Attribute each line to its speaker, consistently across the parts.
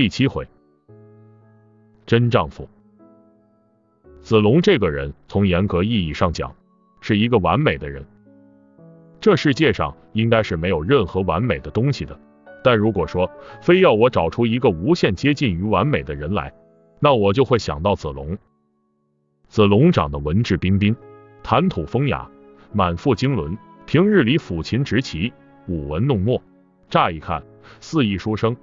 Speaker 1: 第七回，真丈夫。子龙这个人，从严格意义上讲，是一个完美的人。这世界上应该是没有任何完美的东西的。但如果说非要我找出一个无限接近于完美的人来，那我就会想到子龙。子龙长得文质彬彬，谈吐风雅，满腹经纶，平日里抚琴执棋，舞文弄墨，乍一看似一书生。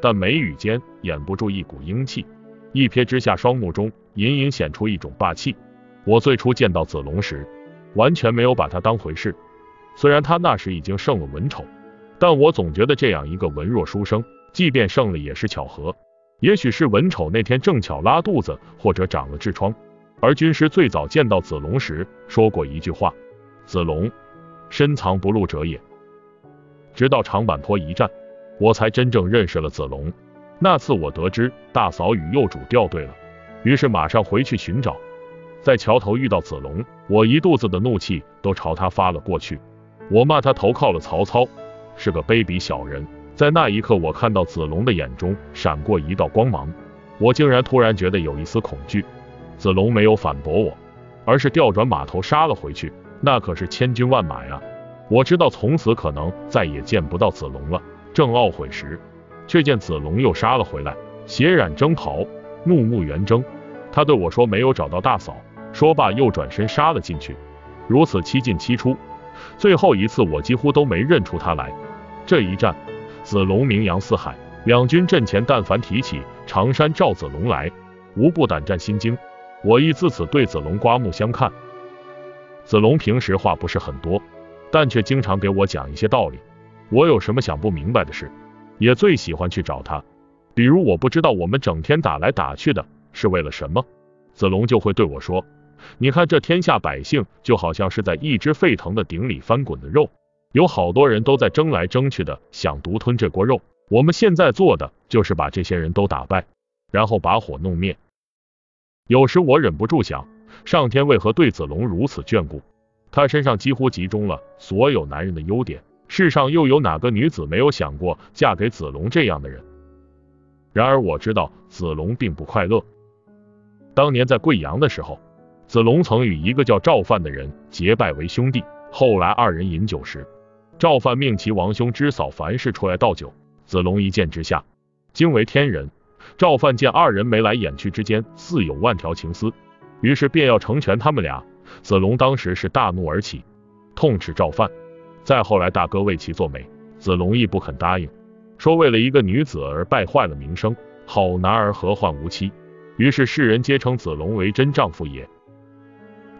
Speaker 1: 但眉宇间掩不住一股英气，一瞥之下，双目中隐隐显出一种霸气。我最初见到子龙时，完全没有把他当回事。虽然他那时已经胜了文丑，但我总觉得这样一个文弱书生，即便胜了也是巧合。也许是文丑那天正巧拉肚子，或者长了痔疮。而军师最早见到子龙时说过一句话：“子龙，深藏不露者也。”直到长坂坡一战。我才真正认识了子龙。那次我得知大嫂与幼主掉队了，于是马上回去寻找。在桥头遇到子龙，我一肚子的怒气都朝他发了过去。我骂他投靠了曹操，是个卑鄙小人。在那一刻，我看到子龙的眼中闪过一道光芒，我竟然突然觉得有一丝恐惧。子龙没有反驳我，而是调转马头杀了回去。那可是千军万马呀！我知道从此可能再也见不到子龙了。正懊悔时，却见子龙又杀了回来，血染征袍，怒目圆睁。他对我说：“没有找到大嫂。”说罢又转身杀了进去。如此七进七出，最后一次我几乎都没认出他来。这一战，子龙名扬四海，两军阵前但凡提起常山赵子龙来，无不胆战心惊。我亦自此对子龙刮目相看。子龙平时话不是很多，但却经常给我讲一些道理。我有什么想不明白的事，也最喜欢去找他。比如我不知道我们整天打来打去的是为了什么，子龙就会对我说：“你看这天下百姓就好像是在一只沸腾的鼎里翻滚的肉，有好多人都在争来争去的想独吞这锅肉。我们现在做的就是把这些人都打败，然后把火弄灭。”有时我忍不住想，上天为何对子龙如此眷顾？他身上几乎集中了所有男人的优点。世上又有哪个女子没有想过嫁给子龙这样的人？然而我知道子龙并不快乐。当年在贵阳的时候，子龙曾与一个叫赵范的人结拜为兄弟。后来二人饮酒时，赵范命其王兄之嫂樊氏出来倒酒。子龙一见之下，惊为天人。赵范见二人眉来眼去之间似有万条情丝，于是便要成全他们俩。子龙当时是大怒而起，痛斥赵范。再后来，大哥为其做媒，子龙亦不肯答应，说为了一个女子而败坏了名声，好男儿何患无妻？于是世人皆称子龙为真丈夫也。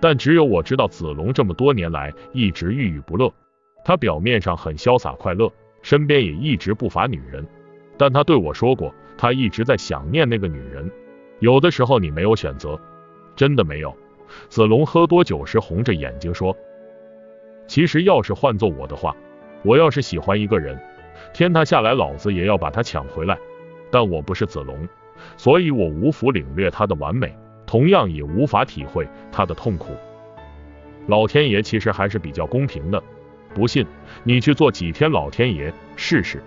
Speaker 1: 但只有我知道，子龙这么多年来一直郁郁不乐。他表面上很潇洒快乐，身边也一直不乏女人，但他对我说过，他一直在想念那个女人。有的时候你没有选择，真的没有。子龙喝多酒时红着眼睛说。其实要是换做我的话，我要是喜欢一个人，天塌下来老子也要把他抢回来。但我不是子龙，所以我无福领略他的完美，同样也无法体会他的痛苦。老天爷其实还是比较公平的，不信你去做几天老天爷试试。